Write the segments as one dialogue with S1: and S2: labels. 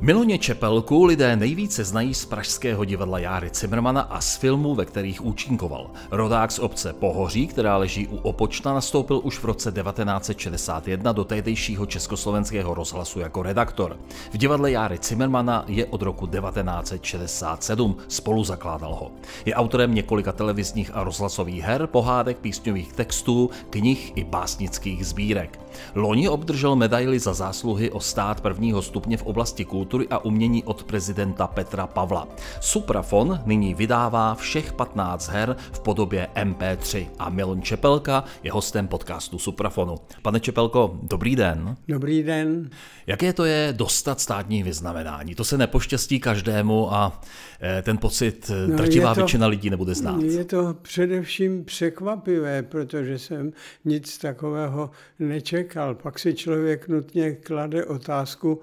S1: Miloně Čepelku lidé nejvíce znají z pražského divadla Járy Cimrmana a z filmů, ve kterých účinkoval. Rodák z obce Pohoří, která leží u Opočna, nastoupil už v roce 1961 do tehdejšího československého rozhlasu jako redaktor. V divadle Járy Cimrmana je od roku 1967, spolu zakládal ho. Je autorem několika televizních a rozhlasových her, pohádek, písňových textů, knih i básnických sbírek. Loni obdržel medaili za zásluhy o stát prvního stupně v oblasti kultury a umění od prezidenta Petra Pavla. Suprafon nyní vydává všech 15 her v podobě MP3 a Milon Čepelka je hostem podcastu Suprafonu. Pane Čepelko, dobrý den.
S2: Dobrý den.
S1: Jaké to je dostat státní vyznamenání? To se nepoštěstí každému a eh, ten pocit eh, no, drtivá to, většina lidí nebude znát.
S2: Je to především překvapivé, protože jsem nic takového nečekal. Pak si člověk nutně klade otázku,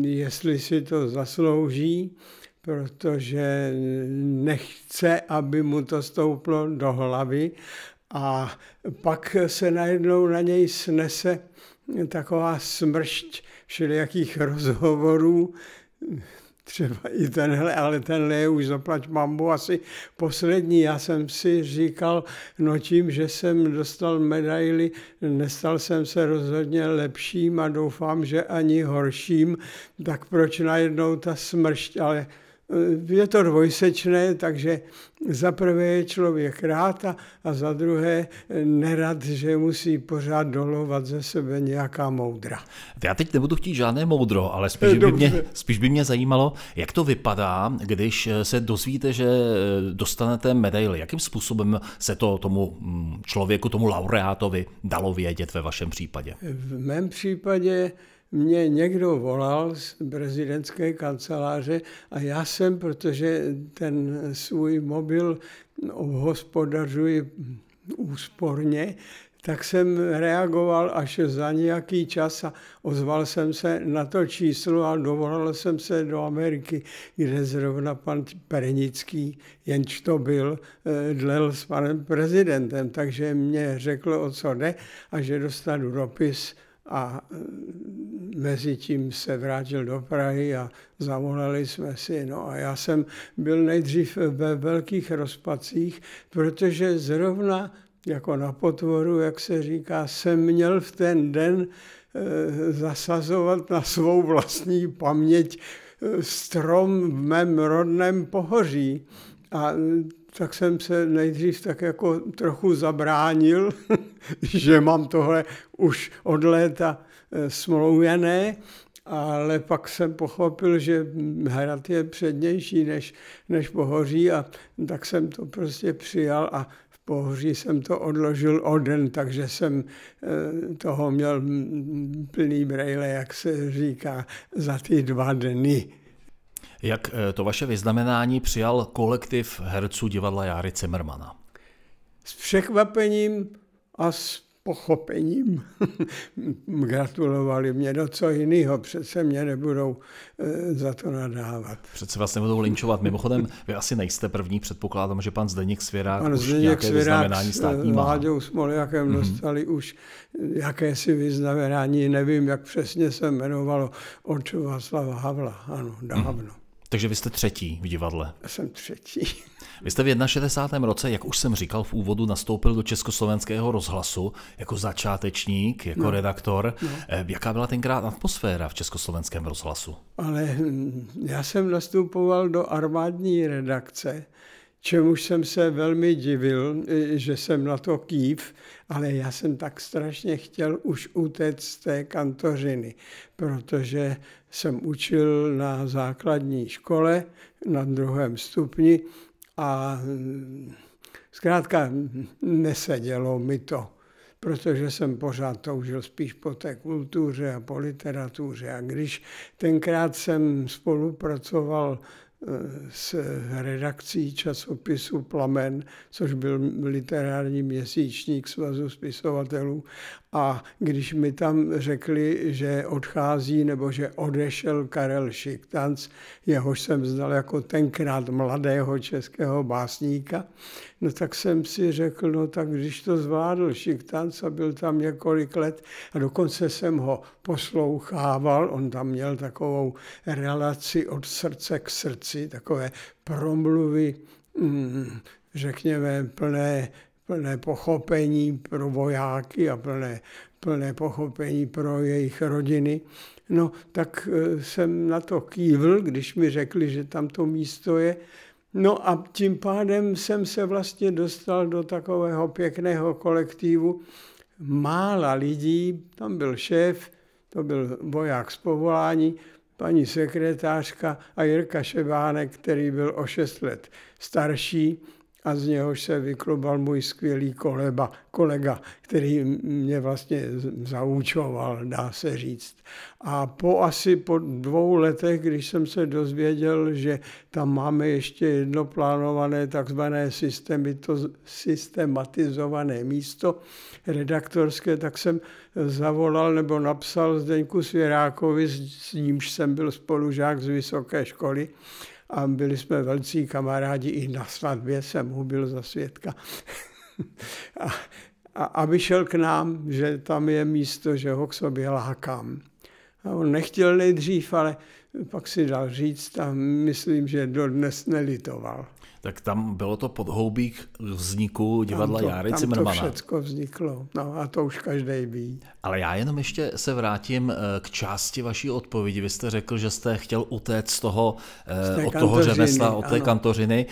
S2: jestli si to zaslouží, protože nechce, aby mu to stouplo do hlavy. A pak se najednou na něj snese taková smršť všelijakých rozhovorů, třeba i tenhle, ale tenhle je už zaplať mambu asi poslední. Já jsem si říkal, no tím, že jsem dostal medaily, nestal jsem se rozhodně lepším a doufám, že ani horším, tak proč najednou ta smršť, ale je to dvojsečné, takže za prvé je člověk rád a, a za druhé eh, nerad, že musí pořád dolovat ze sebe nějaká moudra.
S1: Já teď nebudu chtít žádné moudro, ale spíš by, mě, spíš by mě zajímalo, jak to vypadá, když eh, se dozvíte, že dostanete medaily. Jakým způsobem se to tomu mm, člověku, tomu laureátovi dalo vědět ve vašem případě?
S2: V mém případě mě někdo volal z prezidentské kanceláře a já jsem, protože ten svůj mobil obhospodařuji úsporně, tak jsem reagoval až za nějaký čas a ozval jsem se na to číslo a dovolal jsem se do Ameriky, kde zrovna pan Perenický, jenž to byl, eh, dlel s panem prezidentem. Takže mě řekl, o co jde a že dostanu dopis a e, mezi tím se vrátil do Prahy a zavolali jsme si. No a já jsem byl nejdřív ve velkých rozpacích, protože zrovna jako na potvoru, jak se říká, jsem měl v ten den e, zasazovat na svou vlastní paměť e, strom v mém rodném pohoří. A tak jsem se nejdřív tak jako trochu zabránil, že mám tohle už od léta eh, smlouvěné, ale pak jsem pochopil, že hrad je přednější než, než pohoří a tak jsem to prostě přijal a v pohoří jsem to odložil o den, takže jsem eh, toho měl plný brejle, jak se říká, za ty dva dny.
S1: Jak eh, to vaše vyznamenání přijal kolektiv herců divadla Járy Cimrmana?
S2: S překvapením a s pochopením. Gratulovali mě do co jiného, přece mě nebudou e, za to nadávat.
S1: Přece vás nebudou linčovat. Mimochodem, vy asi nejste první, předpokládám, že pan Zdeněk Svěrák pan už Zdeněk nějaké Svěrák vyznamenání státní má.
S2: Vláďou Smoljakem mm-hmm. dostali už jakési vyznamenání, nevím, jak přesně se jmenovalo, od Václava Havla, ano, dávno. Mm-hmm.
S1: Takže vy jste třetí v divadle.
S2: Já jsem třetí.
S1: Vy jste v 61. roce, jak už jsem říkal v úvodu, nastoupil do Československého rozhlasu jako začátečník, jako no. redaktor. No. Eh, jaká byla tenkrát atmosféra v Československém rozhlasu?
S2: Ale hm, já jsem nastupoval do armádní redakce, čemuž jsem se velmi divil, že jsem na to kýv, ale já jsem tak strašně chtěl už utéct z té kantořiny, protože jsem učil na základní škole na druhém stupni a zkrátka nesedělo mi to, protože jsem pořád toužil spíš po té kultuře a po literatuře. A když tenkrát jsem spolupracoval s redakcí časopisu Plamen, což byl literární měsíčník Svazu spisovatelů. A když mi tam řekli, že odchází nebo že odešel Karel Šiktanc, jehož jsem znal jako tenkrát mladého českého básníka, no tak jsem si řekl, no tak když to zvládl Šiktanc a byl tam několik let a dokonce jsem ho poslouchával, on tam měl takovou relaci od srdce k srdci, takové promluvy, mm, řekněme, plné plné pochopení pro vojáky a plné, plné pochopení pro jejich rodiny. No, tak e, jsem na to kývl, když mi řekli, že tam to místo je. No a tím pádem jsem se vlastně dostal do takového pěkného kolektivu mála lidí. Tam byl šéf, to byl voják z povolání, paní sekretářka a Jirka Šebánek, který byl o šest let starší a z něhož se vyklubal můj skvělý kolega, kolega, který mě vlastně zaučoval, dá se říct. A po asi po dvou letech, když jsem se dozvěděl, že tam máme ještě jedno plánované takzvané systematizované místo redaktorské, tak jsem zavolal nebo napsal Zdeňku Svěrákovi, s nímž jsem byl spolužák z vysoké školy, a byli jsme velcí kamarádi, i na svatbě jsem mu byl za svědka. a, a aby šel k nám, že tam je místo, že ho k sobě lákám. A on nechtěl nejdřív, ale pak si dal říct a myslím, že dodnes nelitoval
S1: tak tam bylo to podhoubí vzniku divadla
S2: tam
S1: to, Járy
S2: tam
S1: Cimrmana.
S2: to všecko vzniklo, no a to už každý ví.
S1: Ale já jenom ještě se vrátím eh, k části vaší odpovědi. Vy jste řekl, že jste chtěl utéct z toho, z eh, od toho řemesla, od té ano. kantořiny.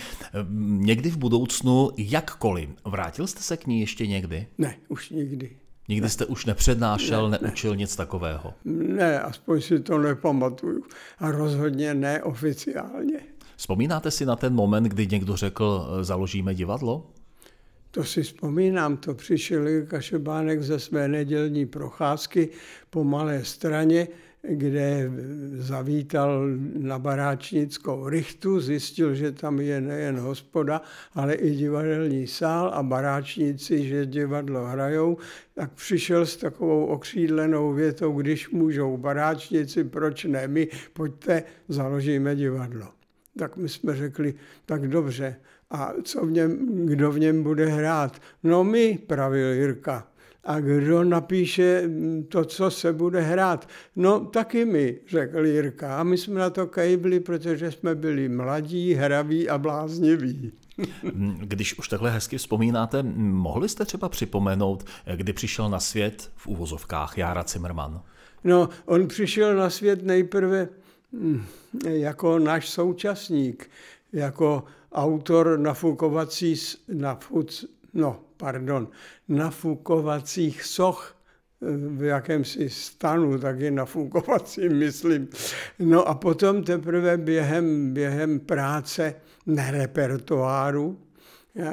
S1: Někdy v budoucnu, jakkoliv, vrátil jste se k ní ještě někdy?
S2: Ne, už nikdy.
S1: Nikdy ne. jste už nepřednášel, ne, neučil ne. nic takového?
S2: Ne, aspoň si to nepamatuju. A rozhodně neoficiálně.
S1: Vzpomínáte si na ten moment, kdy někdo řekl, e, založíme divadlo?
S2: To si vzpomínám, to přišel Kašebánek ze své nedělní procházky po Malé straně, kde zavítal na baráčnickou rychtu, zjistil, že tam je nejen hospoda, ale i divadelní sál a baráčníci, že divadlo hrajou, tak přišel s takovou okřídlenou větou, když můžou baráčníci, proč ne my, pojďte, založíme divadlo tak my jsme řekli, tak dobře, a co v něm, kdo v něm bude hrát? No my, pravil Jirka. A kdo napíše to, co se bude hrát? No taky my, řekl Jirka. A my jsme na to kejbli, protože jsme byli mladí, hraví a blázniví.
S1: Když už takhle hezky vzpomínáte, mohli jste třeba připomenout, kdy přišel na svět v úvozovkách Jára Zimmerman?
S2: No, on přišel na svět nejprve jako náš současník, jako autor nafukovací, nafuc, no, pardon, nafukovacích soch v jakémsi stanu, taky nafukovacím, myslím. No a potom teprve během, během práce na repertoáru,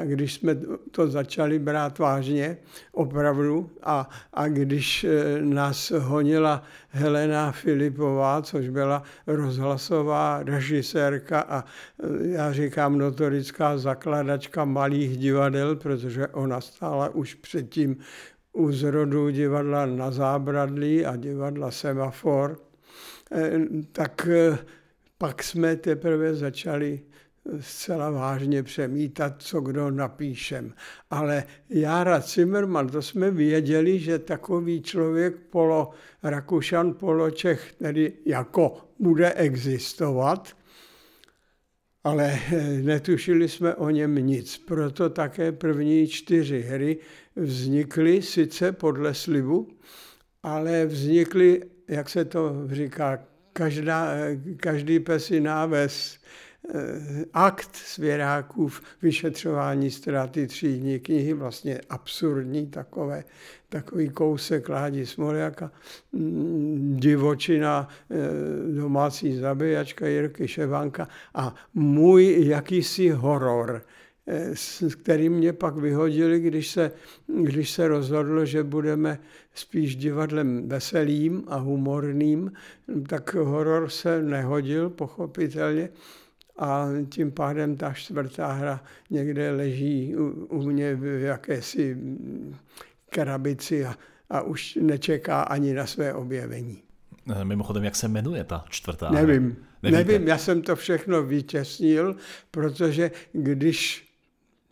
S2: když jsme to začali brát vážně, opravdu, a, a když e, nás honila Helena Filipová, což byla rozhlasová režisérka a e, já říkám notorická zakladačka malých divadel, protože ona stála už předtím u zrodu divadla na Zábradlí a divadla Semafor, e, tak pak jsme teprve začali zcela vážně přemítat, co kdo napíšem. Ale Jára Zimmerman, to jsme věděli, že takový člověk polo Rakušan, polo Čech, tedy jako bude existovat, ale netušili jsme o něm nic. Proto také první čtyři hry vznikly sice podle slibu, ale vznikly, jak se to říká, každá, každý pes náves Eh, akt svěrákův vyšetřování ztráty třídní knihy, vlastně absurdní takové, takový kousek Ládi Smoljaka, mm, divočina, eh, domácí zabijačka Jirky Ševanka a můj jakýsi horor, eh, s kterým mě pak vyhodili, když se, když se rozhodlo, že budeme spíš divadlem veselým a humorným, tak horor se nehodil, pochopitelně. A tím pádem ta čtvrtá hra někde leží u, u mě v jakési krabici a, a už nečeká ani na své objevení.
S1: Eh, mimochodem, jak se jmenuje ta čtvrtá
S2: Nevím,
S1: hra? Nevíte?
S2: nevím, já jsem to všechno vytěsnil, protože když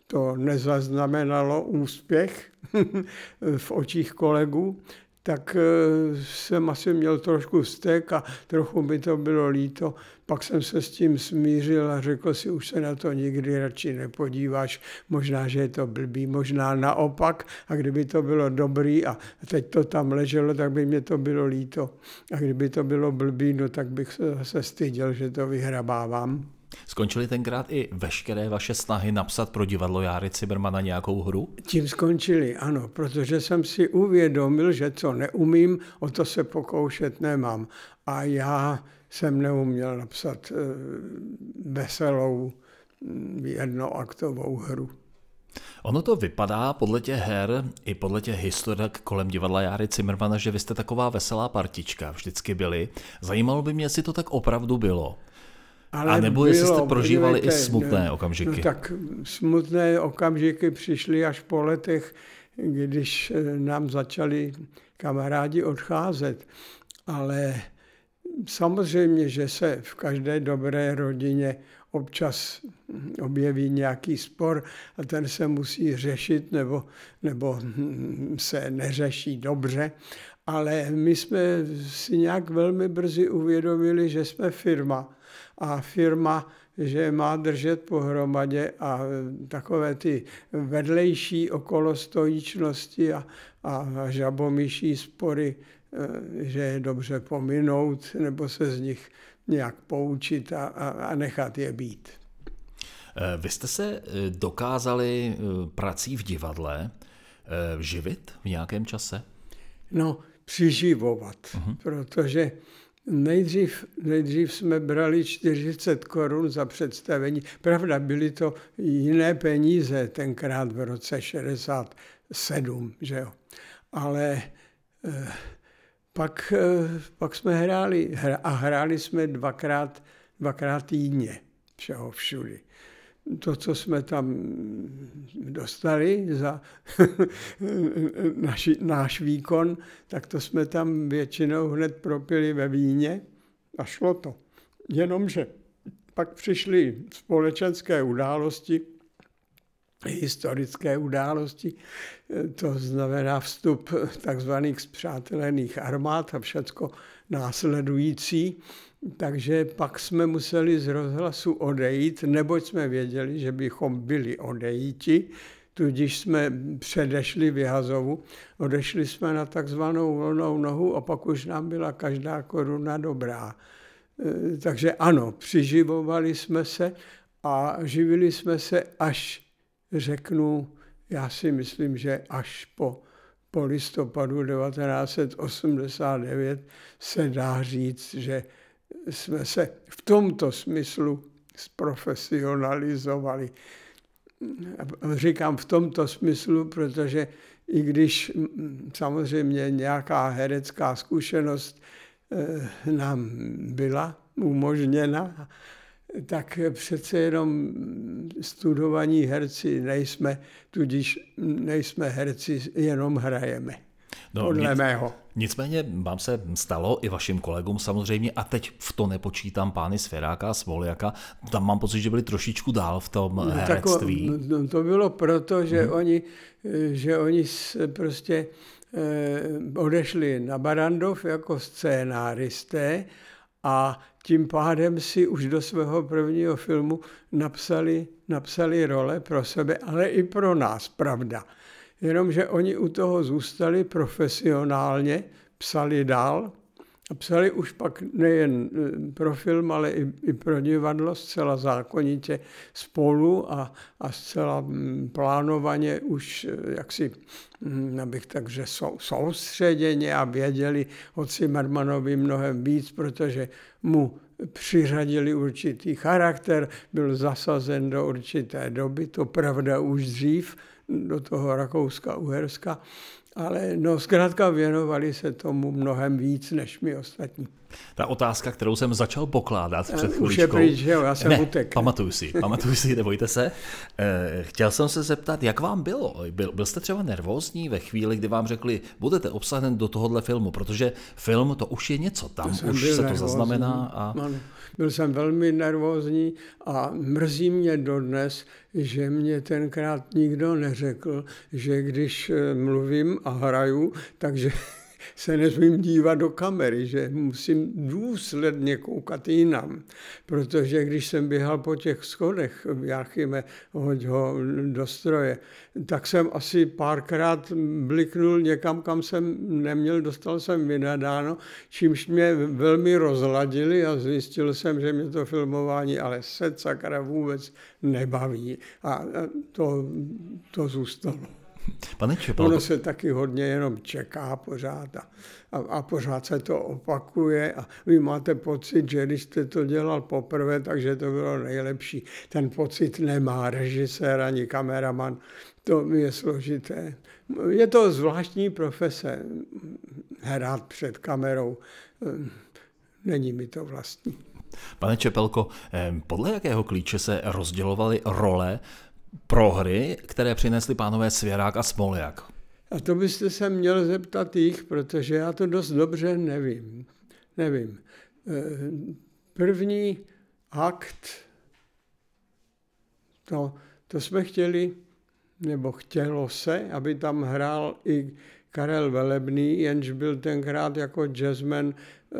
S2: to nezaznamenalo úspěch v očích kolegů, tak eh, jsem asi měl trošku stek a trochu by to bylo líto. Pak jsem se s tím smířil a řekl si, už se na to nikdy radši nepodíváš, možná, že je to blbý, možná naopak a kdyby to bylo dobrý a teď to tam leželo, tak by mě to bylo líto. A kdyby to bylo blbý, no tak bych se zase styděl, že to vyhrabávám.
S1: Skončily tenkrát i veškeré vaše snahy napsat pro divadlo Járy Cibermana nějakou hru?
S2: Tím skončili, ano, protože jsem si uvědomil, že co neumím, o to se pokoušet nemám. A já jsem neuměl napsat eh, veselou mm, jednoaktovou hru.
S1: Ono to vypadá podle těch her i podle těch historek kolem divadla Járy Cimrmana, že vy jste taková veselá partička, vždycky byli. Zajímalo by mě, jestli to tak opravdu bylo.
S2: Ale
S1: A nebo jestli jste prožívali i smutné okamžiky.
S2: No tak smutné okamžiky přišly až po letech, když eh, nám začali kamarádi odcházet. Ale samozřejmě, že se v každé dobré rodině občas objeví nějaký spor a ten se musí řešit nebo, nebo se neřeší dobře. Ale my jsme si nějak velmi brzy uvědomili, že jsme firma a firma, že má držet pohromadě a takové ty vedlejší okolostojíčnosti a, a žabomyší spory, eh, že je dobře pominout nebo se z nich nějak poučit a, a, a nechat je být.
S1: Eh, Vy jste se eh, dokázali prací v divadle živit v nějakém čase?
S2: No, přiživovat, uh-huh. protože nejdřív, nejdřív jsme brali 40 korun za představení. Pravda, byly to jiné peníze tenkrát v roce 67, že jo. Ale eh, pak, eh, pak jsme hráli a hráli jsme dvakrát, dvakrát týdně, všeho všudy to, co jsme tam dostali za naši, náš výkon, tak to jsme tam většinou hned propili ve víně a šlo to. Jenomže pak přišly společenské události, historické události, to znamená vstup takzvaných zpřátelených armád a všecko následující. Takže pak jsme museli z rozhlasu odejít, neboť jsme věděli, že bychom byli odejíti, tudíž jsme předešli vyhazovu, odešli jsme na takzvanou volnou nohu a pak už nám byla každá koruna dobrá. E, takže ano, přiživovali jsme se a živili jsme se až, řeknu, já si myslím, že až po, po listopadu 1989 se dá říct, že jsme se v tomto smyslu zprofesionalizovali. Říkám v tomto smyslu, protože i když samozřejmě nějaká herecká zkušenost eh, nám byla umožněna, tak přece jenom studovaní herci nejsme, tudíž nejsme herci, jenom hrajeme. No, podle nic, mého.
S1: Nicméně vám se stalo i vašim kolegům samozřejmě, a teď v to nepočítám pány Sferáka a Svoliaka, tam mám pocit, že byli trošičku dál v tom no, herectví.
S2: Tako, no, to bylo proto, že, hmm. oni, že oni prostě eh, odešli na Barandov jako scénáristé a tím pádem si už do svého prvního filmu napsali, napsali role pro sebe, ale i pro nás, pravda. Jenomže oni u toho zůstali profesionálně, psali dál a psali už pak nejen eh, pro film, ale i, i pro divadlo zcela zákonitě spolu a, a zcela mm, plánovaně už eh, jaksi, mm, abych tak řekl, sou, soustředěně a věděli o Cimmermanovi mnohem víc, protože mu přiřadili určitý charakter, byl zasazen do určité doby, to pravda už dřív, do toho Rakouska, Uherska, Ale no zkrátka věnovali se tomu mnohem víc než my ostatní.
S1: Ta otázka, kterou jsem začal pokládat před
S2: Už
S1: chvíličkou.
S2: je pryč, že jo, já jsem
S1: ne,
S2: utek.
S1: pamatuju si, pamatuju si, nebojte se. Eh, Chtěl jsem se zeptat, jak vám bylo? Byl, byl jste třeba nervózní ve chvíli, kdy vám řekli, budete obsazen do tohohle filmu, protože film to už je něco, tam už se to
S2: nervózní.
S1: zaznamená a
S2: Ano, byl jsem velmi nervózní a mrzí mě dodnes, že mě tenkrát nikdo neřekl, že když eh, mluvím a hraju, takže se nesmím dívat do kamery, že musím důsledně koukat jinam. Protože když jsem běhal po těch schodech Jáchyme, hoď ho do stroje, tak jsem asi párkrát bliknul někam, kam jsem neměl, dostal jsem vynadáno, čímž mě velmi rozladili a zjistil jsem, že mě to filmování ale set sakra vůbec nebaví. A to, to zůstalo.
S1: Pane Čepel,
S2: Ono se taky hodně jenom čeká pořád a, a, a pořád se to opakuje a vy máte pocit, že když jste to dělal poprvé, takže to bylo nejlepší. Ten pocit nemá režisér ani kameraman, to je složité. Je to zvláštní profese, hrát před kamerou. Není mi to vlastní.
S1: pane Čepelko, eh, podle jakého klíče se rozdělovaly role pro hry, které přinesli pánové Svěrák a Smoljak?
S2: A to byste se měl zeptat jich, protože já to dost dobře nevím. Nevím. Eh, První akt, to, to jsme chtěli, nebo chtělo se, aby tam hrál i Karel Velebný, jenž byl tenkrát jako jazzman eh,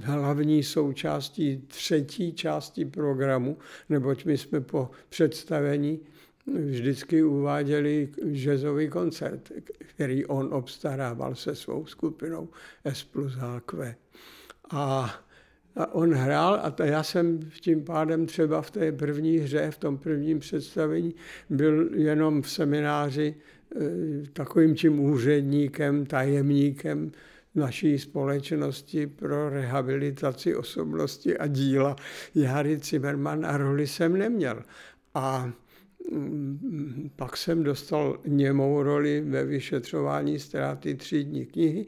S2: hlavní součástí třetí části programu, neboť my jsme po představení vždycky uváděli jazzový koncert, který on obstarával se svou skupinou S plus HQ. A, a on hrál a já jsem tím pádem třeba v té první hře, v tom prvním představení byl jenom v semináři takovým tím úředníkem, tajemníkem naší společnosti pro rehabilitaci osobnosti a díla Jary Zimmerman a roli jsem neměl. A mm, pak jsem dostal němou roli ve vyšetřování ztráty třídní knihy,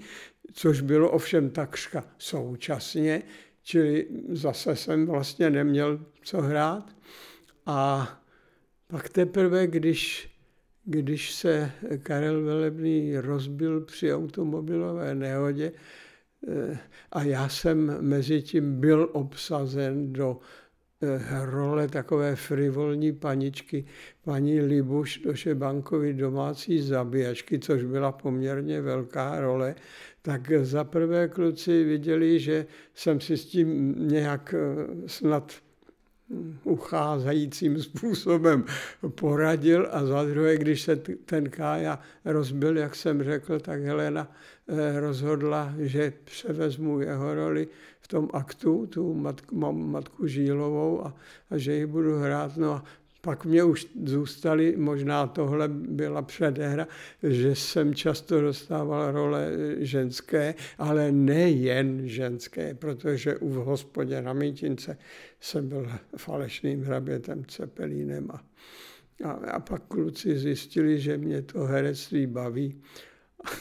S2: což bylo ovšem takřka současně, čili zase jsem vlastně neměl co hrát. A pak teprve, když, když se Karel Velebný rozbil při automobilové nehodě eh, a já jsem mezi tím byl obsazen do eh, role takové frivolní paničky paní Libuš do Šebankovy domácí zabíjačky, což byla poměrně velká role, tak za prvé kluci viděli, že jsem si s tím nějak eh, snad ucházejícím způsobem poradil a za druhé, když se ten Kája rozbil, jak jsem řekl, tak Helena eh, rozhodla, že převezmu jeho roli v tom aktu, tu matku, matku Žílovou a, a že ji budu hrát. No a pak mě už zůstaly, možná tohle byla předehra, že jsem často dostával role ženské, ale nejen ženské, protože u v hospodě na Mítince jsem byl falešným hrabětem Cepelínem a, a, a pak kluci zjistili, že mě to herectví baví,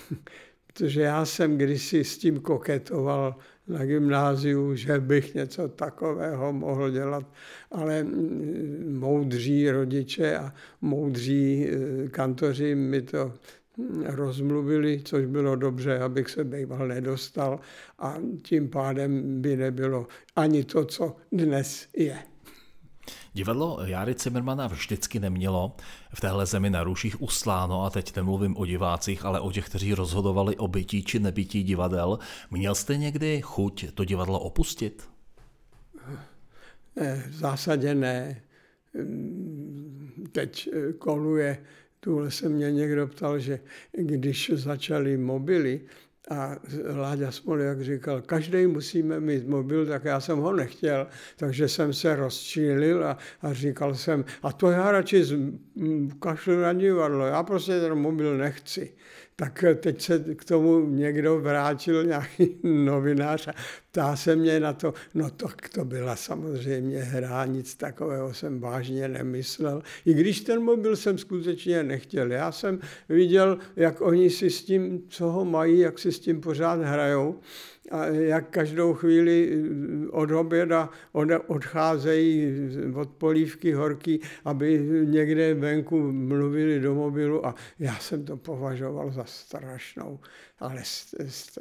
S2: protože já jsem kdysi s tím koketoval na gymnáziu, že bych něco takového mohl dělat, ale moudří rodiče a moudří kantoři mi to rozmluvili, což bylo dobře, abych se býval nedostal a tím pádem by nebylo ani to, co dnes je.
S1: Divadlo Járy Cimrmana vždycky nemělo v téhle zemi na ruších usláno a teď nemluvím o divácích, ale o těch, kteří rozhodovali o bytí či nebytí divadel. Měl jste někdy chuť to divadlo opustit?
S2: Ne, v zásadě ne. Teď koluje, tuhle se mě někdo ptal, že když začaly mobily, a Láďa Smoljak říkal, každý musíme mít mobil, tak já jsem ho nechtěl, takže jsem se rozčílil a, a říkal jsem, a to já radši z, kašlu na divadlo, já prostě ten mobil nechci. Tak teď se k tomu někdo vrátil, nějaký novinář a ptá se mě na to, no to, to byla samozřejmě hra, nic takového jsem vážně nemyslel. I když ten mobil jsem skutečně nechtěl. Já jsem viděl, jak oni si s tím, co ho mají, jak si s tím pořád hrajou a jak každou chvíli od oběda odcházejí od polívky horký, aby někde venku mluvili do mobilu a já jsem to považoval za strašnou, ale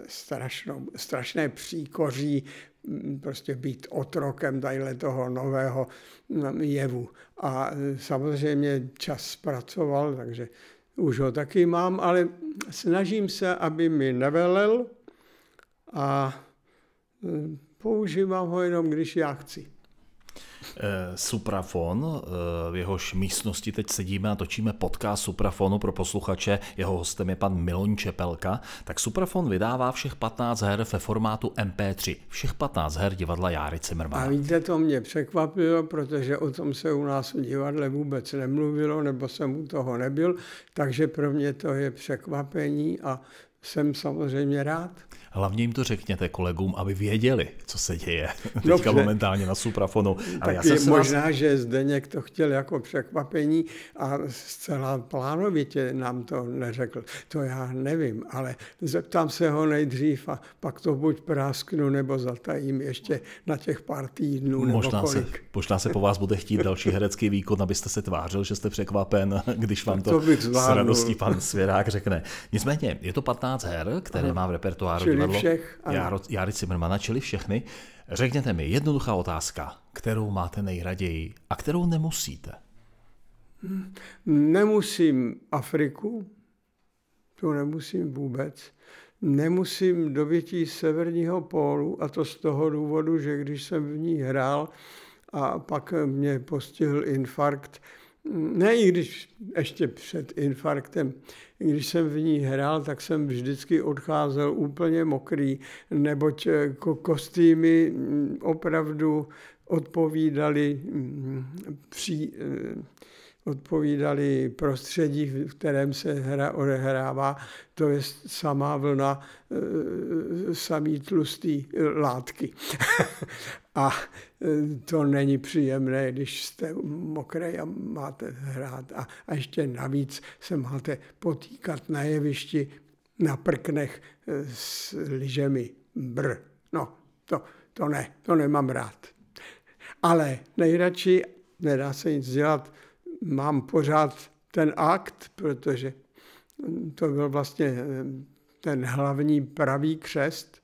S2: strašnou, strašné příkoří prostě být otrokem tadyhle toho nového jevu. A samozřejmě čas zpracoval, takže už ho taky mám, ale snažím se, aby mi nevelel, a e, používám ho jenom, když já chci.
S1: Eh, Suprafon, eh, v jehož místnosti teď sedíme a točíme podcast Suprafonu pro posluchače, jeho hostem je pan Milon Čepelka, tak Suprafon vydává všech 15 her ve formátu MP3. Všech 15 her divadla Járy Cimrmana.
S2: A víte, to mě překvapilo, protože o tom se u nás v divadle vůbec nemluvilo, nebo jsem u toho nebyl, takže pro mě to je překvapení a jsem samozřejmě rád.
S1: Hlavně jim to řekněte kolegům, aby věděli, co se děje teďka Dobře. momentálně na Suprafonu.
S2: Ale tak já je možná, vás... že Zdeněk to chtěl jako překvapení a zcela plánovitě nám to neřekl. To já nevím, ale zeptám se ho nejdřív a pak to buď prásknu nebo zatajím ještě na těch pár týdnů
S1: možná
S2: nebo kolik.
S1: Se, možná se po vás bude chtít další herecký výkon, abyste se tvářil, že jste překvapen, když vám to, to s radostí pan Svěrák řekne. Nicméně, je to 15 her, které Aha. má v repertoáru
S2: Čili divadlo všech,
S1: ano. Járy Cimrmana, čili všechny. Řekněte mi, jednoduchá otázka, kterou máte nejraději a kterou nemusíte?
S2: Nemusím Afriku, to nemusím vůbec. Nemusím dobytí severního pólu a to z toho důvodu, že když jsem v ní hrál a pak mě postihl infarkt, ne i když ještě před infarktem, když jsem v ní hrál, tak jsem vždycky odcházel úplně mokrý, neboť eh, kostýmy mm, opravdu odpovídali mm, při, eh, odpovídali prostředí, v kterém se hra odehrává, to je samá vlna, e, samý tlustý látky. a e, to není příjemné, když jste mokré a máte hrát. A, a ještě navíc se máte potýkat na jevišti na prknech e, s lyžemi. Br. No, to, to ne, to nemám rád. Ale nejradši, nedá se nic dělat, mám pořád ten akt, protože to byl vlastně eh, ten hlavní pravý křest.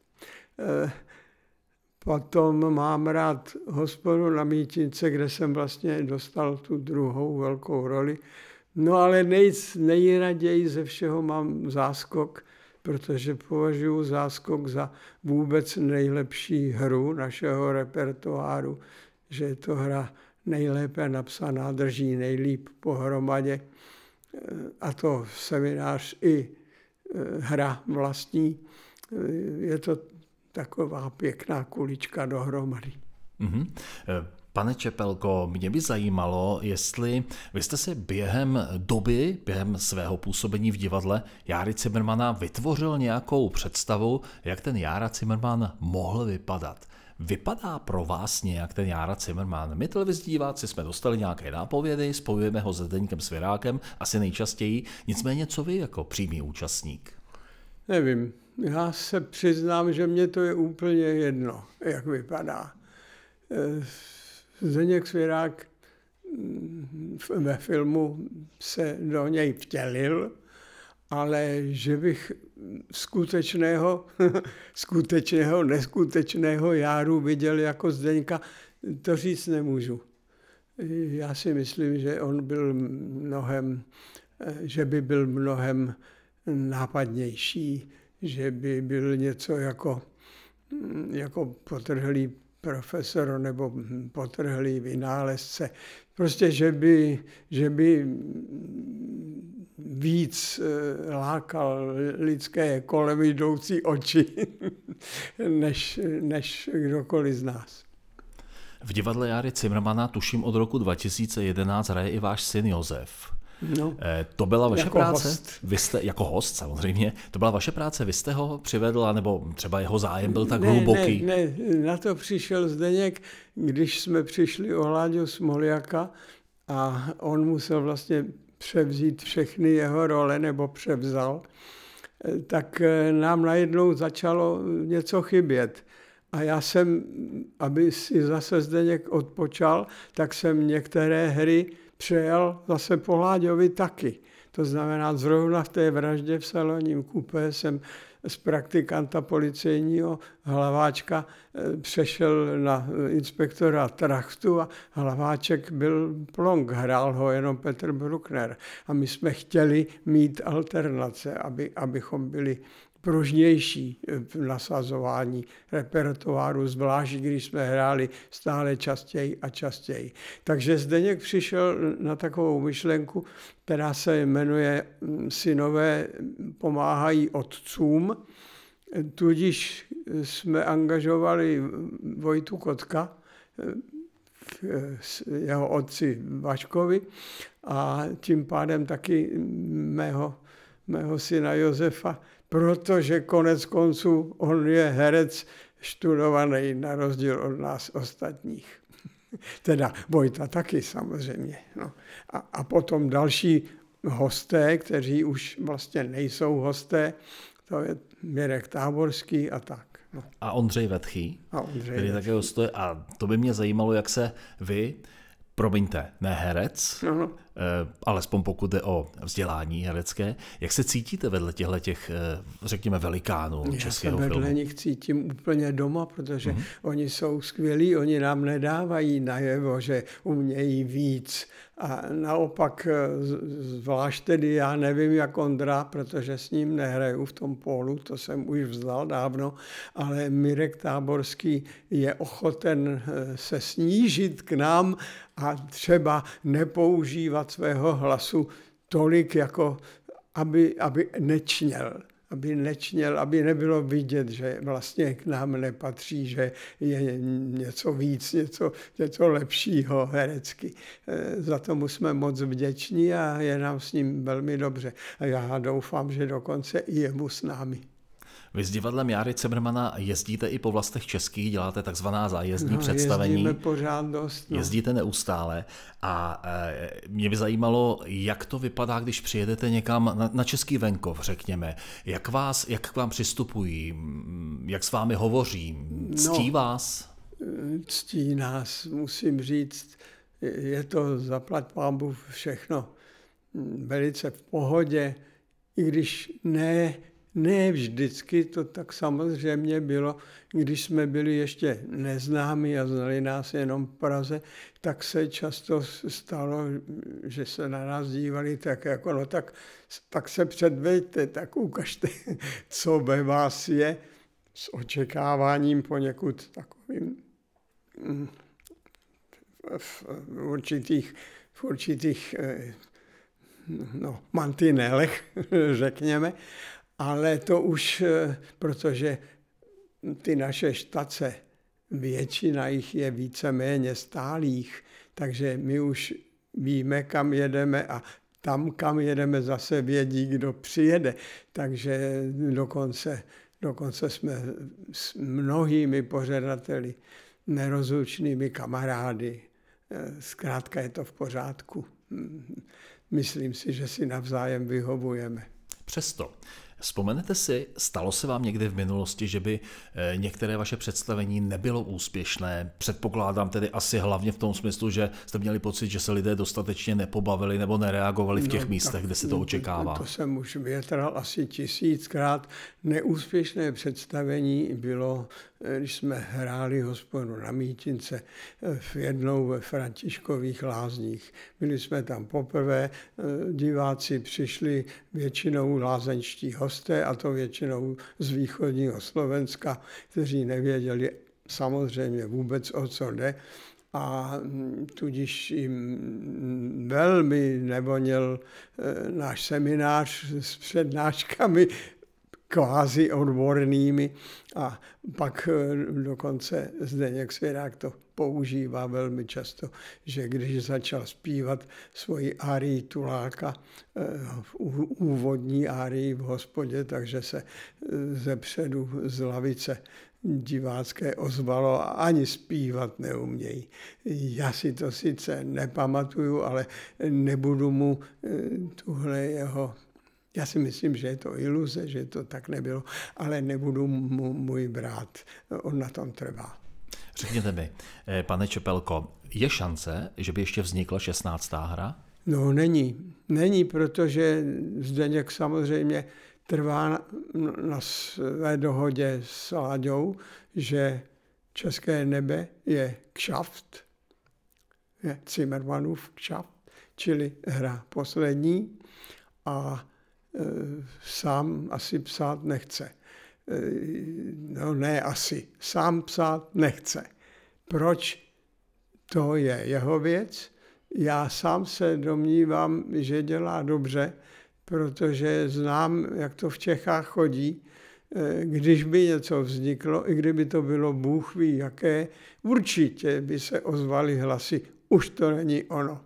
S2: Potom mám rád hospodu na Mítince, kde jsem vlastně dostal tu druhou velkou roli. No ale nej, nejraději ze všeho mám záskok, protože považuji záskok za vůbec nejlepší hru našeho repertoáru, že je to hra nejlépe napsaná, drží nejlíp pohromadě. A to seminář i eh, hra vlastní. Eh, je to taková pěkná kulička dohromady. Mm-hmm.
S1: Pane Čepelko, mě by zajímalo, jestli vy jste si během doby, během svého působení v divadle Járy Zimmermana vytvořil nějakou představu, jak ten Jára Zimmerman mohl vypadat. Vypadá pro vás nějak ten Jára Zimmerman? My televizní diváci jsme dostali nějaké nápovědy, spojujeme ho se Zdeňkem Svěrákem, asi nejčastěji. Nicméně, co vy jako přímý účastník?
S2: Nevím. Já se přiznám, že mě to je úplně jedno, jak vypadá. Eh, Zdeněk Svěrák mm, ve filmu se do něj vtělil, ale že bych skutečného, skutečného, neskutečného Járu viděl jako Zdeňka, to říct nemůžu. Já si myslím, že on byl mnohem, že by byl mnohem nápadnější, že by byl něco jako, jako potrhlý profesor nebo potrhlý vynálezce. Prostě, že by, že by víc eh, lákal lidské kolem jdoucí oči, než, než kdokoliv z nás.
S1: V divadle Jary Cimrmana tuším od roku 2011 hraje i váš syn Josef.
S2: No.
S1: Eh, To byla vaše
S2: Jako
S1: práce?
S2: host.
S1: Vy jste, jako host samozřejmě, to byla vaše práce, vy jste ho přivedl, nebo třeba jeho zájem byl tak
S2: ne,
S1: hluboký?
S2: Ne, ne, na to přišel Zdeněk, když jsme přišli o Láďu Smoljaka a on musel vlastně převzít všechny jeho role, nebo převzal, eh, tak eh, nám najednou začalo něco chybět. A já jsem, aby si zase Zdeněk odpočal, tak jsem některé hry přejel zase po Láďovi taky. To znamená, zrovna v té vraždě v saloním kupé jsem z praktikanta policejního hlaváčka eh, přešel na inspektora Trachtu a hlaváček byl plonk, hrál ho jenom Petr Bruckner. A my jsme chtěli mít alternace, aby, abychom byli pružnější v nasazování repertoáru, zvlášť když jsme hráli stále častěji a častěji. Takže Zdeněk přišel na takovou myšlenku, která se jmenuje mm, Synové pomáhají otcům, tudíž jsme angažovali Vojtu Kotka, s jeho otci Vaškovi a tím pádem taky mého, mého syna Josefa, protože konec konců on je herec študovaný na rozdíl od nás ostatních. Teda Vojta taky samozřejmě. No. A, a potom další hosté, kteří už vlastně nejsou hosté, to je Mirek Táborský a tak. No.
S1: A Ondřej Vetchý,
S2: A Ondřej
S1: který také hostuje. A to by mě zajímalo, jak se vy, promiňte, ne herec,
S2: No.
S1: eh, alespoň pokud jde o vzdělání herecké, jak se cítíte vedle těchto těch, eh, řekněme, velikánů
S2: Já se
S1: českého
S2: vedle
S1: filmu?
S2: nich cítím úplně doma, protože mm-hmm. oni jsou skvělí, oni nám nedávají najevo, že umějí víc. A naopak, eh, zvlášť tedy já nevím, jak Ondra, protože s ním nehraju v tom pólu, to jsem už vzdal dávno, ale Mirek Táborský je ochoten eh, se snížit k nám a třeba nepoužívat svého hlasu tolik, jako aby, aby nečněl aby nečněl, aby nebylo vidět, že vlastně k nám nepatří, že je něco víc, něco, něco lepšího herecky. Eh, Za to mu jsme moc vděční a je nám s ním velmi dobře. A já doufám, že dokonce i jemu s námi.
S1: Vy s divadlem Járy Cimrmana jezdíte i po vlastech českých, děláte takzvaná zájezdní
S2: No,
S1: představení.
S2: Jezdíme pořád dost. No.
S1: Jezdíte neustále a e, mě by zajímalo, jak to vypadá, když přijedete někam na, na český venkov, řekněme. Jak, vás, jak k vám přistupují, jak s vámi hovoří, ctí
S2: No.
S1: vás?
S2: ctí nás, musím říct, je to zaplať pámbu všechno mm, velice v pohodě, i když ne, ne vždycky to tak samozřejmě bylo, když jsme byli ještě neznámí a znali nás jenom v Praze, tak se často stalo, že se na nás dívali tak jako, no tak, tak se předveďte, tak ukažte, co ve vás je, s očekáváním poněkud takovým v určitých, v určitých eh, no, mantinelech, řekněme, ale to už, eh, protože ty naše štace, většina jich je víceméně stálých, takže my už víme, kam jedeme a tam, kam jedeme, zase vědí, kdo přijede. Takže dokonce, dokonce jsme s mnohými pořadateli nerozlučnými kamarády. Eh, Zkrátka je to v pořádku. Mm, Myslím si, že si navzájem vyhovujeme.
S1: Přesto, vzpomenete si, stalo se vám někdy v minulosti, že by eh, některé vaše představení nebylo úspěšné? Předpokládám tedy asi hlavně v tom smyslu, že jste měli pocit, že se lidé dostatečně nepobavili nebo nereagovali v těch
S2: No,
S1: místech, kde se to očekává.
S2: To jsem už větral asi tisíckrát. Neúspěšné představení bylo, když jsme hráli hospodu na Mítince eh, v jednou ve Františkových lázních. Byli jsme tam poprvé, eh, diváci přišli většinou lázeňští hosté, a to většinou z východního Slovenska, kteří nevěděli samozřejmě vůbec, o co jde a mm, tudíž jim velmi nevoněl eh, náš seminář s přednáškami, kvázi odbornými a pak eh, dokonce Zdeněk Svěrák to používá velmi často, že když začal zpívat svoji árii Tuláka, eh, úvodní árii v hospodě, takže se ze předu z lavice divácké ozvalo a ani zpívat neumějí. Já si to sice nepamatuju, ale nebudu mu tuhle jeho já si myslím, že je to iluze, že to tak nebylo, ale nebudu mu můj brát. On na tom trvá.
S1: Řekněte mi, eh, pane Čepelko, je šance, že by ještě vznikla 16. hra?
S2: No není. Není, protože Zdeněk samozřejmě trvá na, na své dohodě s Láďou, že České nebe je kšaft, je Zimmermanův kšaft, čili hra poslední a sám asi psát nechce. Eh, no ne asi, sám psát nechce. Proč? To je jeho věc. Já sám se domnívám, že dělá dobře, protože znám, jak to v Čechách chodí. Eh, když by něco vzniklo, i kdyby to bylo Bůh ví jaké, určitě by se ozvaly hlasy, už to není ono.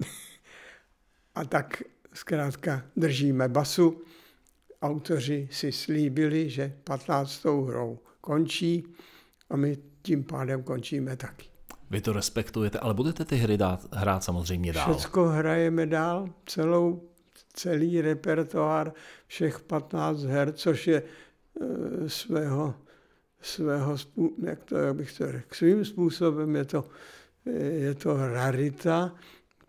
S2: A tak zkrátka držíme basu. Autoři si slíbili, že 15. hrou končí a my tím pádem končíme taky.
S1: Vy to respektujete, ale budete ty hry dát, hrát samozřejmě dál.
S2: Všecko hrajeme dál, celou, celý repertoár všech 15 her, což je e, svého, svého jak, to, jak bych to řekl, svým způsobem je to, je to rarita,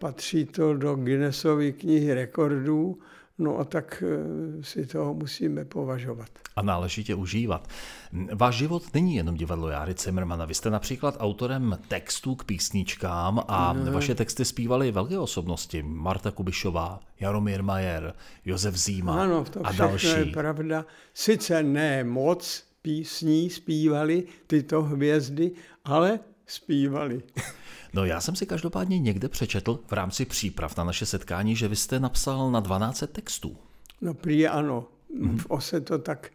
S2: patří to do Guinnessovy knihy rekordů, no a tak eh, si toho musíme považovat.
S1: A náležitě užívat. Váš život není jenom divadlo Járy Cimrmana. Vy jste například autorem textů k písničkám a no. vaše texty zpívaly velké osobnosti. Marta Kubišová, Jaromír Majer, Josef Zíma
S2: ano, to
S1: a další.
S2: je pravda. Sice ne moc písní zpívali tyto hvězdy, ale zpívali.
S1: No já jsem si každopádně někde přečetl v rámci příprav na naše setkání, že vy jste napsal na 12 textů.
S2: No prý ano, v ose to tak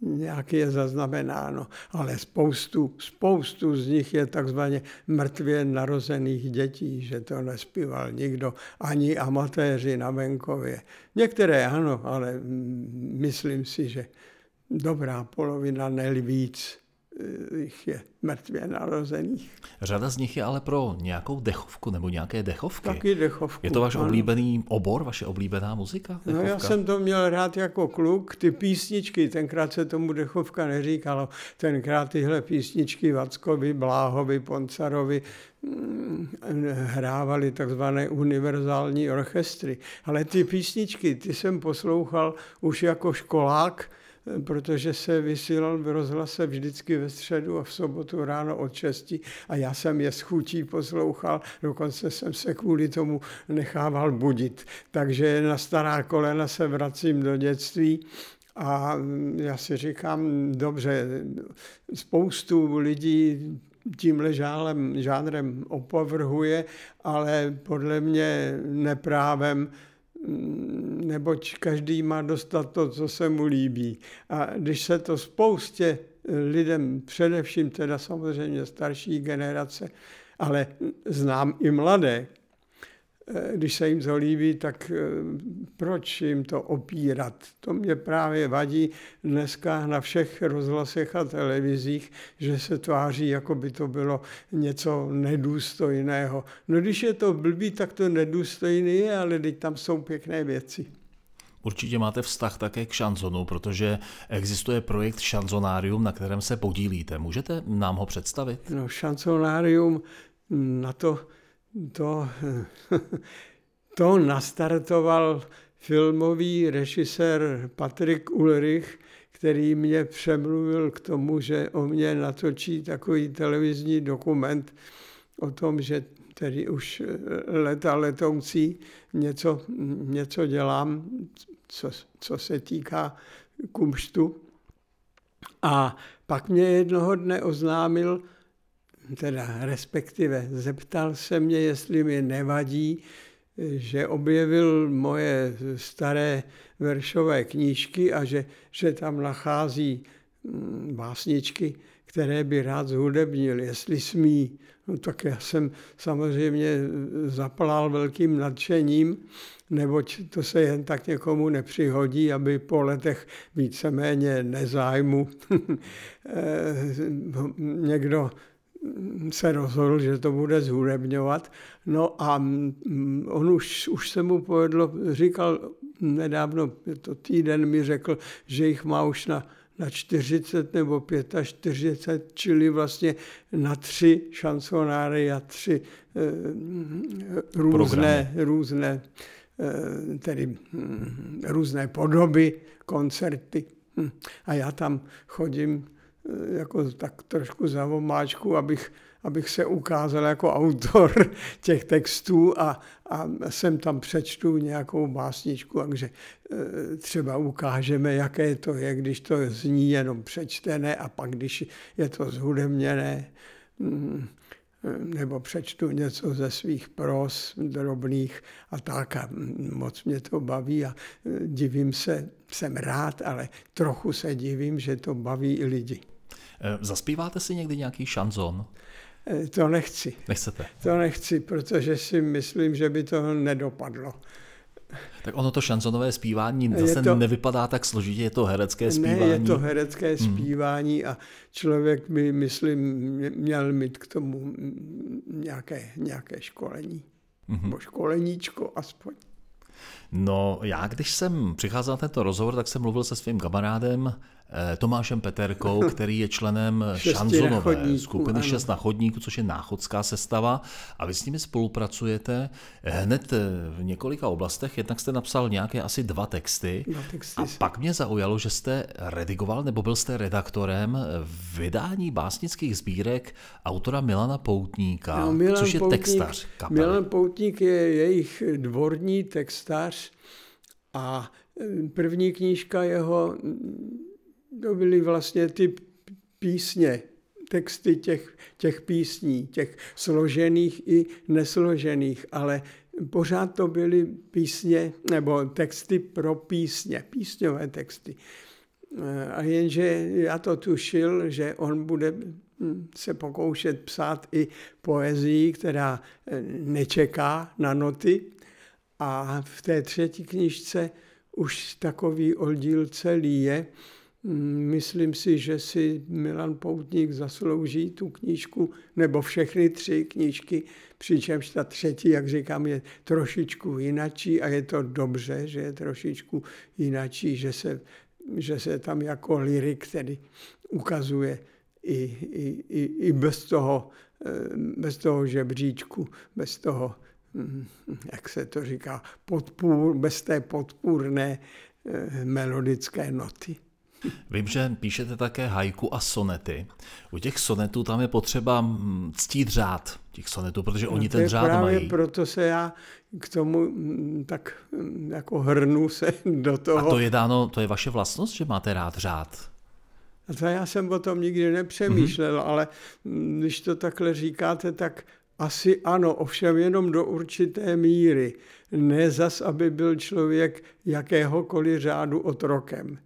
S2: nějak je zaznamenáno, ale spoustu, spoustu z nich je takzvaně mrtvě narozených dětí, že to nespíval nikdo, ani amatéři na venkově. Některé ano, ale myslím si, že dobrá polovina, ne víc jich je mrtvě narozených.
S1: Řada z nich je ale pro nějakou dechovku nebo nějaké dechovky.
S2: Taky dechovku.
S1: Je to váš ano. oblíbený obor, vaše oblíbená muzika?
S2: Dechovka? No já jsem to měl rád jako kluk, ty písničky, tenkrát se tomu dechovka neříkalo, tenkrát tyhle písničky Vackovi, Bláhovi, Poncarovi mm, hrávali takzvané univerzální orchestry. Ale ty písničky, ty jsem poslouchal už jako školák, protože se vysílal v rozhlase vždycky ve středu a v sobotu ráno od 6 a já jsem je s chutí poslouchal, dokonce jsem se kvůli tomu nechával budit. Takže na stará kolena se vracím do dětství a já si říkám, dobře, spoustu lidí tímhle žálem, žánrem opovrhuje, ale podle mě neprávem neboť každý má dostat to, co se mu líbí. A když se to spoustě lidem, především teda samozřejmě starší generace, ale znám i mladé, Eh, když se jim to líbí, tak eh, proč jim to opírat? To mě právě vadí dneska na všech rozhlasech a televizích, že se tváří, jako by to bylo něco nedůstojného. No když je to blbý, tak to nedůstojný je, ale teď tam jsou pěkné věci.
S1: Určitě máte vztah také k šanzonu, protože existuje projekt Šanzonárium, na kterém se podílíte. Můžete nám ho představit?
S2: No, šanzonárium, na to to, to nastartoval filmový režisér Patrik Ulrich, který mě přemluvil k tomu, že o mě natočí takový televizní dokument o tom, že tedy už leta letoucí něco, něco dělám, co, co se týká kumštu. A pak mě jednoho dne oznámil, teda respektive zeptal se mě, jestli mi nevadí, že objevil moje staré veršové knížky a že, že tam nachází mm, básničky, které by rád zhudebnil, jestli smí. No tak já jsem samozřejmě zaplál velkým nadšením, neboť to se jen tak někomu nepřihodí, aby po letech víceméně nezájmu někdo se rozhodl, že to bude zhudebňovat. No a on už, už se mu povedlo, říkal nedávno, to týden mi řekl, že jich má už na, na 40 nebo 45, čili vlastně na tři šansonáry a tři eh, různé, různé, eh, tedy hm, různé podoby, koncerty. Hm. A já tam chodím jako tak trošku za omáčku, abych, abych se ukázal jako autor těch textů a, a sem tam přečtu nějakou básničku, takže e, třeba ukážeme, jaké to je, když to zní jenom přečtené a pak, když je to zhudebněné, mm, nebo přečtu něco ze svých pros drobných a tak a moc mě to baví a e, divím se, jsem rád, ale trochu se divím, že to baví i lidi.
S1: Eh, zaspíváte si někdy nějaký šanzon?
S2: Eh, to nechci.
S1: Nechcete?
S2: To nechci, protože si myslím, že by to nedopadlo.
S1: Tak ono to šanzonové zpívání zase to, nevypadá tak složitě, je to herecké zpívání.
S2: Ne, je to herecké hmm. zpívání a člověk by, myslím, měl mít k tomu nějaké, nějaké školení. Hmm. Nebo školeníčko aspoň.
S1: No, já když jsem přicházel na tento rozhovor, tak jsem mluvil se svým kamarádem Tomášem Peterkou, který je členem šanzonové skupiny Šest na chodníku, což je náchodská sestava a vy s nimi spolupracujete hned eh, v několika oblastech. Jednak jste napsal nějaké asi dva texty, dva texty a pak mě zaujalo, že jste redigoval nebo byl jste redaktorem vydání básnických sbírek autora Milana Poutníka, no, Milan což je Poutník, textař
S2: kapely. Milan Poutník je jejich dvorní textař a eh, první knížka jeho to byly vlastně ty písně, texty těch, těch písní, těch složených i nesložených, ale pořád to byly písně nebo texty pro písně, písňové texty. A jenže já to tušil, že on bude hm, se pokoušet psát i poezii, která eh, nečeká na noty. A v té třetí knižce už takový oddíl celý je, Myslím si, že si Milan Poutník zaslouží tu knížku, nebo všechny tři knížky, přičemž ta třetí, jak říkám, je trošičku jinačí a je to dobře, že je trošičku jinačí, že se, že se tam jako lirik tedy ukazuje i, i, i, i bez, toho, eh, bez toho žebříčku, bez toho, hm, jak se to říká, podpůr, bez té podpůrné eh, melodické noty.
S1: Vím, že píšete také hajku a sonety. U těch sonetů tam je potřeba mm, ctít řád těch sonetů, protože no, oni ten řád
S2: právě
S1: mají.
S2: proto se já k tomu mm, tak mm, jako hrnu se do toho.
S1: A to je dáno, to je vaše vlastnost, že máte rád řád?
S2: A to já jsem o tom nikdy nepřemýšlel, mm-hmm. ale když to takhle říkáte, tak asi ano, ovšem jenom do určité míry. Ne zas, aby byl člověk jakéhokoliv řádu otrokem.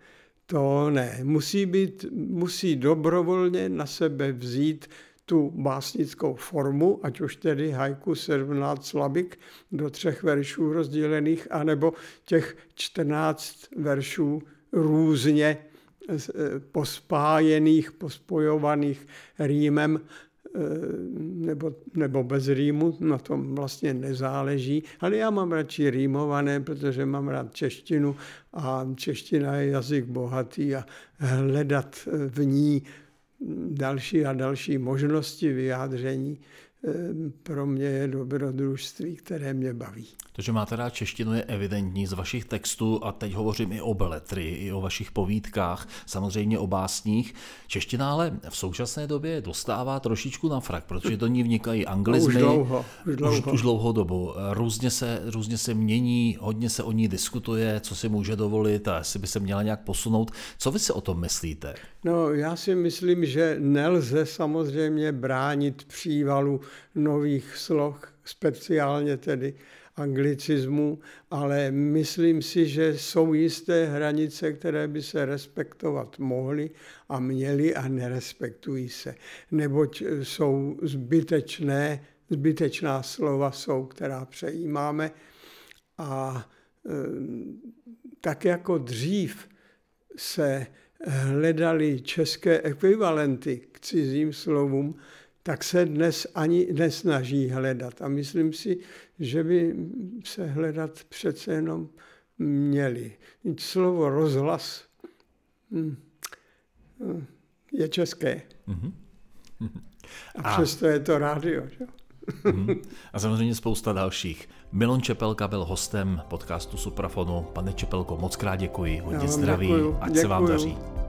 S2: To ne. Musí, být, musí dobrovolně na sebe vzít tu básnickou formu, ať už tedy hajku 17 slabik do třech veršů rozdělených, anebo těch 14 veršů různě eh, pospájených, pospojovaných rýmem nebo, nebo bez rýmu, na tom vlastně nezáleží, ale já mám radši rýmované, protože mám rád češtinu a čeština je jazyk bohatý a hledat v ní další a další možnosti vyjádření pro mě je dobrodružství, které mě baví.
S1: To, že máte rád češtinu, je evidentní z vašich textů a teď hovořím i o beletry, i o vašich povídkách, samozřejmě o básních. Čeština ale v současné době dostává trošičku na frak, protože do ní vnikají anglizmy.
S2: No už dlouho. Už dlouho.
S1: Už, už dlouhou dobu. Různě se, různě se mění, hodně se o ní diskutuje, co si může dovolit a jestli by se měla nějak posunout. Co vy si o tom myslíte?
S2: No, já si myslím, že nelze samozřejmě bránit přívalu nových sloh, speciálně tedy anglicismů, ale myslím si, že jsou jisté hranice, které by se respektovat mohly a měly a nerespektují se, neboť jsou zbytečné, zbytečná slova jsou, která přejímáme. A e, tak jako dřív se hledali české ekvivalenty k cizím slovům, tak se dnes ani nesnaží hledat. A myslím si, že by se hledat přece jenom měli. Slovo rozhlas hm, hm, je české. Mm-hmm. A přesto je to rádio. Že?
S1: Mm-hmm. A samozřejmě spousta dalších. Milon Čepelka byl hostem podcastu Suprafonu. Pane Čepelko, moc krát děkuji, hodně zdraví,
S2: děkuju,
S1: ať
S2: děkuju.
S1: se vám daří.